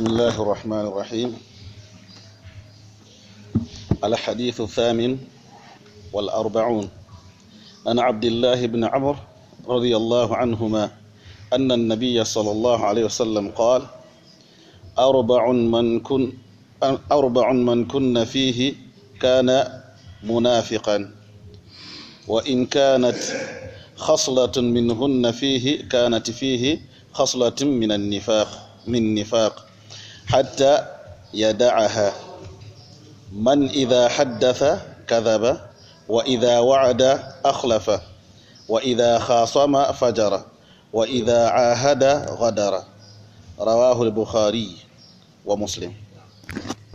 بسم الله الرحمن الرحيم. الحديث الثامن والأربعون. عن عبد الله بن عمر رضي الله عنهما أن النبي صلى الله عليه وسلم قال أربع من كن أربع من كن فيه كان منافقا وإن كانت خصلة منهن فيه كانت فيه خصلة من النفاق من نفاق. حتى يدعها. من إذا حدث كذب وإذا وعد أخلف وإذا خاصم فجر وإذا عاهد غدر. رواه البخاري ومسلم.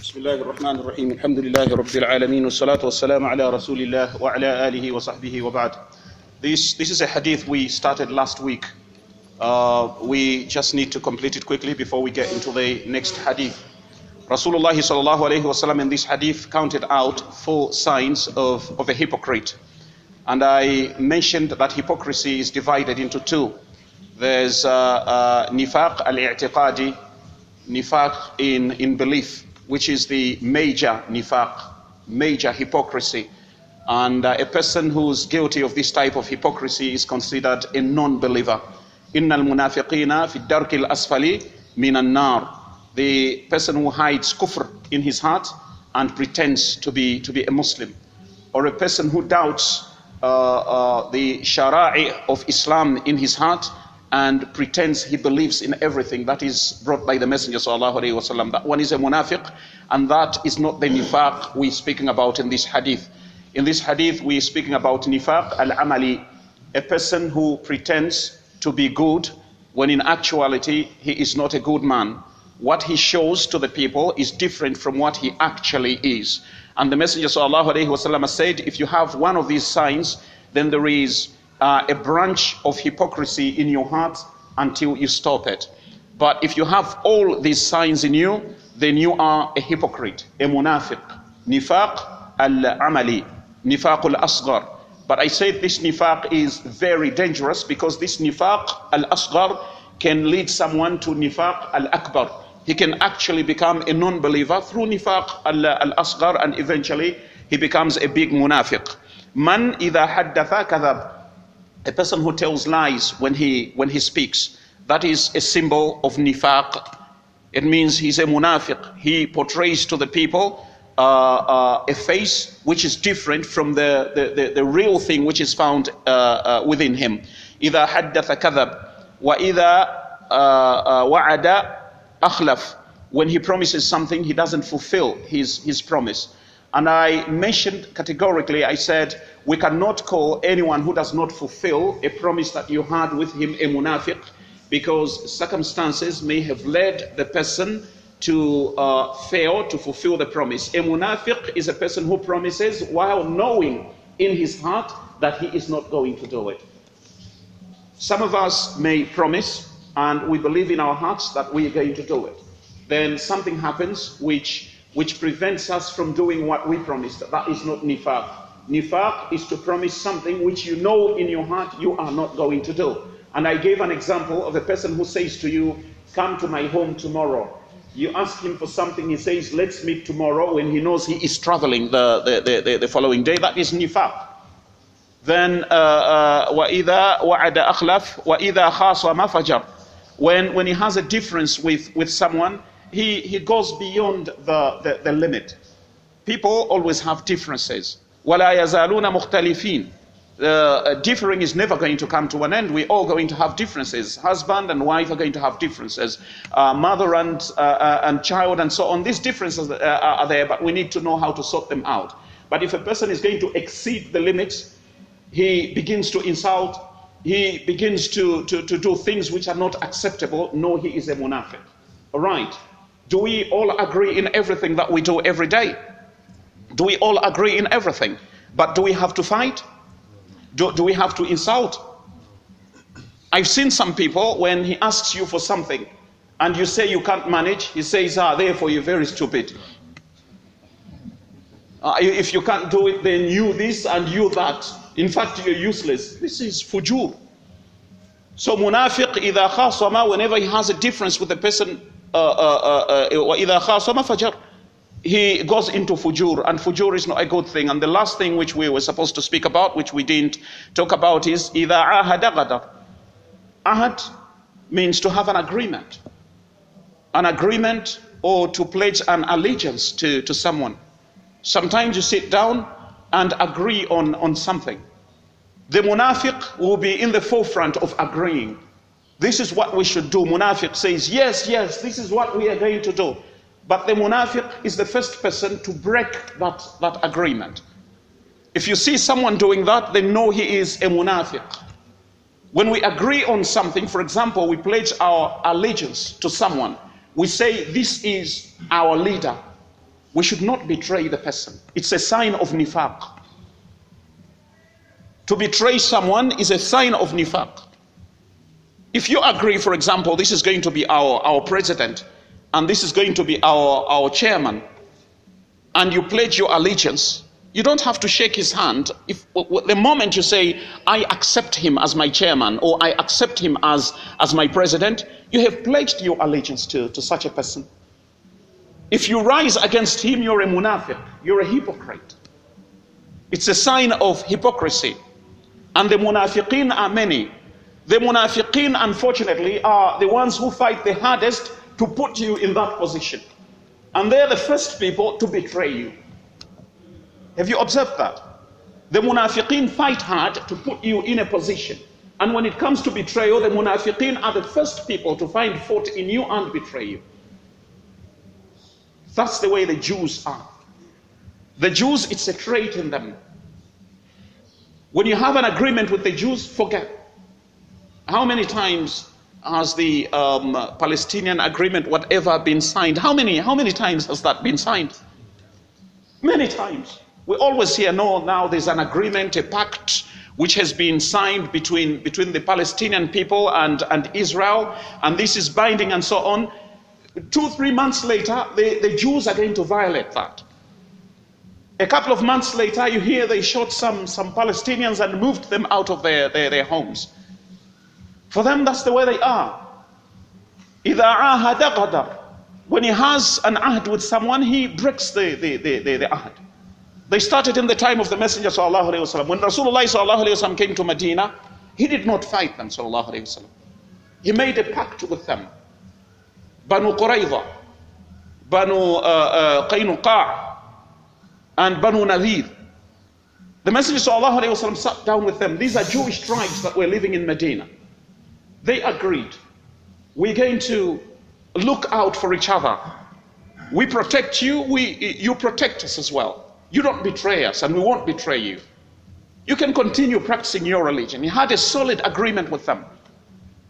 بسم الله الرحمن الرحيم. الحمد لله رب العالمين والصلاة والسلام على رسول الله وعلى آله وصحبه وبعد. This, this is a hadith we started last week. Uh, we just need to complete it quickly before we get into the next hadith. Rasulullah sallallahu alayhi wasallam in this hadith counted out four signs of, of a hypocrite. And I mentioned that hypocrisy is divided into two. There's uh, uh, nifaq al-i'tiqadi, nifaq in, in belief, which is the major nifaq, major hypocrisy. And uh, a person who's guilty of this type of hypocrisy is considered a non-believer. إن المنافقين في الدرك الأسفل من النار. The person who hides kufr in his heart and pretends to be, to be a Muslim. Or a person who doubts uh, uh, the shara'i of Islam in his heart and pretends he believes in everything that is brought by the Messenger sallallahu alaihi wasallam. That one is a munafiq, and that is not the nifaq we're speaking about in this hadith. In this hadith, we're speaking about nifaq al-amali, a person who pretends to be good when in actuality he is not a good man. What he shows to the people is different from what he actually is. And the Messenger wasallam said, if you have one of these signs, then there is uh, a branch of hypocrisy in your heart until you stop it. But if you have all these signs in you, then you are a hypocrite, a munafiq. Nifaq al-amali, nifaq al-asghar. But I said this nifaq is very dangerous because this nifaq al-asghar can lead someone to nifaq al-akbar. He can actually become a non-believer through nifaq al-asghar and eventually he becomes a big munafiq. Man idha haddatha kadhab a person who tells lies when he when he speaks that is a symbol of nifaq it means he's a munafiq he portrays to the people uh, uh, a face which is different from the, the, the, the real thing which is found uh, uh within him إذا حدث كذب وإذا وعد أخلف when he promises something he doesn't fulfill his, his promise and I mentioned categorically, I said, we cannot call anyone who does not fulfill a promise that you had with him a munafiq because circumstances may have led the person to uh, fail to fulfill the promise. A munafiq is a person who promises while knowing in his heart that he is not going to do it. Some of us may promise and we believe in our hearts that we are going to do it. Then something happens which which prevents us from doing what we promised. That is not nifaq. Nifaq is to promise something which you know in your heart you are not going to do. And I gave an example of a person who says to you, Come to my home tomorrow. You ask him for something, he says, Let's meet tomorrow, when he knows he is traveling the, the, the, the following day. That is nifaq. Then, وَإِذَا وَعَدَ أَخْلَفْ وَإِذَا خَاصَمَ فَجَرْ when, when he has a difference with, with someone, he, he goes beyond the, the, the limit. People always have differences. وَلَا يَزَالُونَ مُخْتَلِفِينَ uh, differing is never going to come to an end. We're all going to have differences. Husband and wife are going to have differences. Uh, mother and, uh, uh and child and so on. These differences uh, are there, but we need to know how to sort them out. But if a person is going to exceed the limits, he begins to insult, he begins to, to, to do things which are not acceptable, no, he is a munafiq. All right. Do we all agree in everything that we do every day? Do we all agree in everything? But do we have to fight? Do, do we have to insult? I've seen some people when he asks you for something and you say you can't manage, he says, ah, therefore you're very stupid. Uh, if you can't do it, then you this and you that. In fact, you're useless. This is fujur. So munafiq, idha khasama, whenever he has a difference with a person, وَإِذَا خَاصَمَ فَجَرَ he goes into fujur, and fujur is not a good thing. And the last thing which we were supposed to speak about, which we didn't talk about, is either ahadagadar. Ahad means to have an agreement, an agreement or to pledge an allegiance to, to someone. Sometimes you sit down and agree on, on something. The munafiq will be in the forefront of agreeing. This is what we should do. Munafiq says, Yes, yes, this is what we are going to do. But the munafiq is the first person to break that, that agreement. If you see someone doing that, then know he is a munafiq. When we agree on something, for example, we pledge our allegiance to someone, we say, This is our leader. We should not betray the person. It's a sign of nifaq. To betray someone is a sign of nifaq. If you agree, for example, this is going to be our, our president, and this is going to be our, our chairman, and you pledge your allegiance, you don't have to shake his hand. If the moment you say, I accept him as my chairman or I accept him as, as my president, you have pledged your allegiance to, to such a person. If you rise against him, you're a munafiq, you're a hypocrite. It's a sign of hypocrisy. And the munafiqeen are many. The munafiqeen, unfortunately, are the ones who fight the hardest to put you in that position. And they're the first people to betray you. Have you observed that? The munafiqeen fight hard to put you in a position. And when it comes to betrayal, the munafiqeen are the first people to find fault in you and betray you. That's the way the Jews are. The Jews, it's a trait in them. When you have an agreement with the Jews, forget. How many times has the um, Palestinian agreement, whatever, been signed? How many, how many times has that been signed? Many times. We always hear, no, now there's an agreement, a pact which has been signed between, between the Palestinian people and, and Israel, and this is binding and so on. Two, three months later, the, the Jews are going to violate that. A couple of months later, you hear they shot some, some Palestinians and moved them out of their, their, their homes. For them, that's the way they are. إِذَا عَاهَدَ غَدَرَ When he has an ahd with someone, he breaks the, the, the, the, the ahd. They started in the time of the Messenger sallallahu alaihi wasallam. When Rasulullah sallallahu alaihi wasallam came to Medina, he did not fight them sallallahu alaihi wasallam. He made a pact with them. Banu Qurayza, Banu uh, uh, Qaynuqa', and Banu Nadir. The Messenger sallallahu alaihi wasallam sat down with them. These are Jewish tribes that were living in Medina. They agreed. We're going to look out for each other. We protect you, we, you protect us as well. You don't betray us, and we won't betray you. You can continue practicing your religion. He had a solid agreement with them.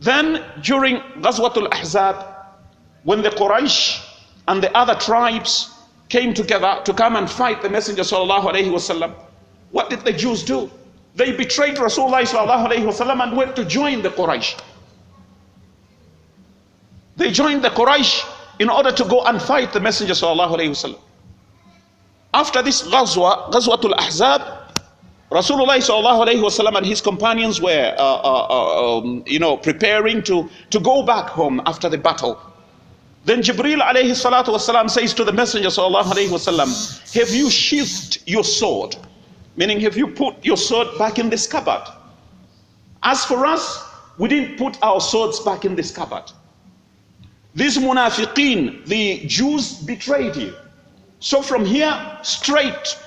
Then, during Ghazwatul Ahzab, when the Quraysh and the other tribes came together to come and fight the Messenger wasallam, what did the Jews do? They betrayed Rasulullah wasallam and went to join the Quraysh. They joined the Quraysh in order to go and fight the Messenger sallallahu alaihi wasallam. After this Ghazwa, Ghazwatul Ahzab, Rasulullah sallallahu alaihi wasallam and his companions were, uh, uh, uh, um, you know, preparing to, to go back home after the battle. Then Jibril alayhi salatu says to the Messenger sallallahu alaihi wasallam, Have you sheathed your sword? Meaning, have you put your sword back in this cupboard? As for us, we didn't put our swords back in this cupboard. These munafiqeen, the Jews betrayed you. So from here, straight,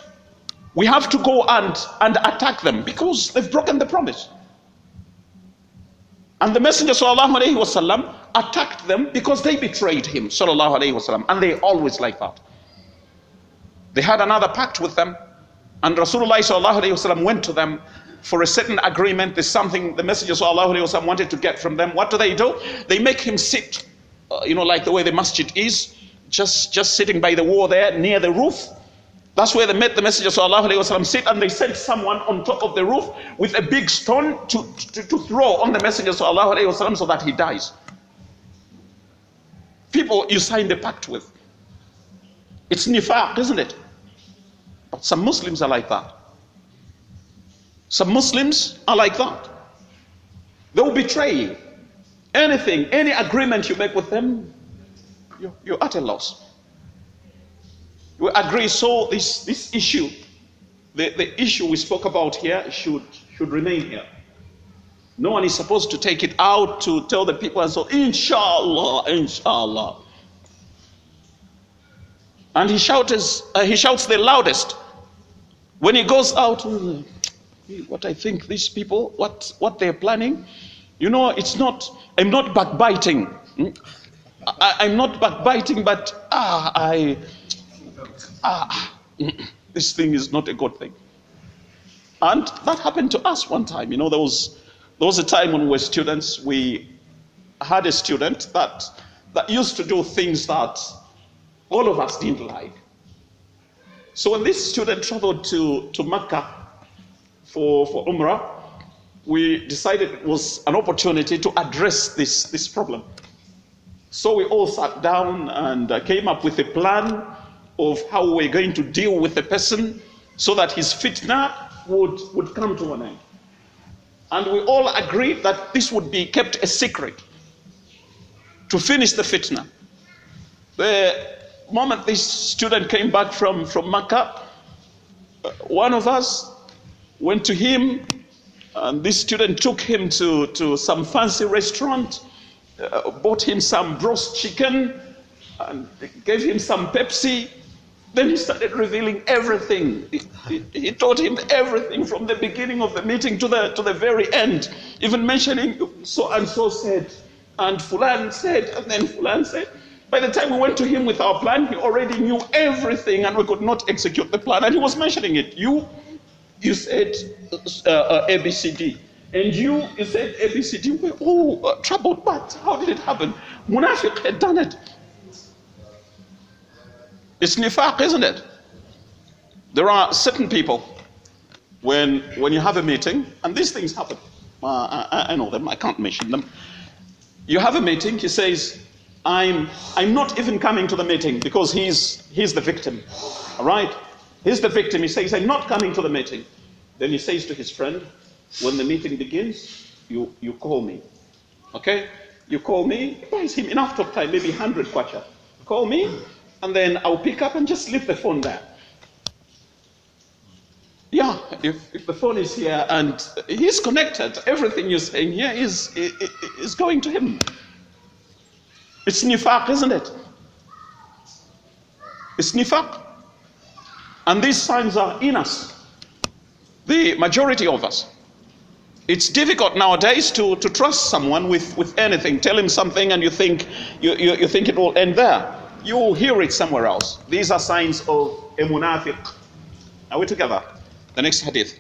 we have to go and, and attack them because they've broken the promise. And the Messenger وسلم, attacked them because they betrayed him. وسلم, and they always like that. They had another pact with them, and Rasulullah وسلم, went to them for a certain agreement. There's something the Messenger وسلم, wanted to get from them. What do they do? They make him sit uh, you know, like the way the masjid is, just, just sitting by the wall there near the roof. That's where they met the Messenger وسلم, sit and they sent someone on top of the roof with a big stone to, to, to throw on the Messenger وسلم, so that he dies. People you signed a pact with. It's nifaq, isn't it? But some Muslims are like that. Some Muslims are like that. They will betray you. Anything, any agreement you make with them, you're, you're at a loss. We agree, so this, this issue, the, the issue we spoke about here, should, should remain here. No one is supposed to take it out to tell the people and so, inshallah, inshallah. And he shouts, uh, he shouts the loudest. When he goes out, what I think these people, what, what they're planning, you know, it's not, I'm not backbiting. Hmm? I, am not backbiting, but ah, I, ah, this thing is not a good thing. And that happened to us one time. You know, there was, there was a time when we were students, we had a student that, that used to do things that all of us didn't like. So when this student traveled to, to Mecca for, for Umrah, we decided it was an opportunity to address this, this problem. So we all sat down and uh, came up with a plan of how we're going to deal with the person so that his fitna would, would come to an end. And we all agreed that this would be kept a secret to finish the fitna. The moment this student came back from, from Makkah, uh, one of us went to him, and this student took him to, to some fancy restaurant, uh, bought him some roast chicken, and gave him some Pepsi. Then he started revealing everything. He, he, he, taught him everything from the beginning of the meeting to the, to the very end, even mentioning so and so said, and Fulan said, and then Fulan said. By the time we went to him with our plan, he already knew everything and we could not execute the plan. And he was mentioning it. You, you said uh, uh, ABCD. And you, you said ABCD. We're all uh, troubled, but how did it happen? Munafiq had done it. It's nifaq, isn't it? There are certain people, when, when you have a meeting, and these things happen. Uh, I, I know them, I can't mention them. You have a meeting, he says, I'm, I'm not even coming to the meeting because he's, he's the victim. All right? He's the victim. He says, I'm not coming to the meeting. Then he says to his friend, when the meeting begins, you, you call me. Okay? You call me, he buys him enough talk time, maybe 100 kwacha. Call me, and then I'll pick up and just leave the phone there. Yeah, if, if the phone is here and he's connected, everything you're saying here is, is, is going to him. It's nifaq, isn't it? It's nifaq. And these signs are in us, the majority of us. It's difficult nowadays to, to trust someone with, with anything. Tell him something and you think, you, you, you think it will end there. You will hear it somewhere else. These are signs of a. Are we together? The next hadith.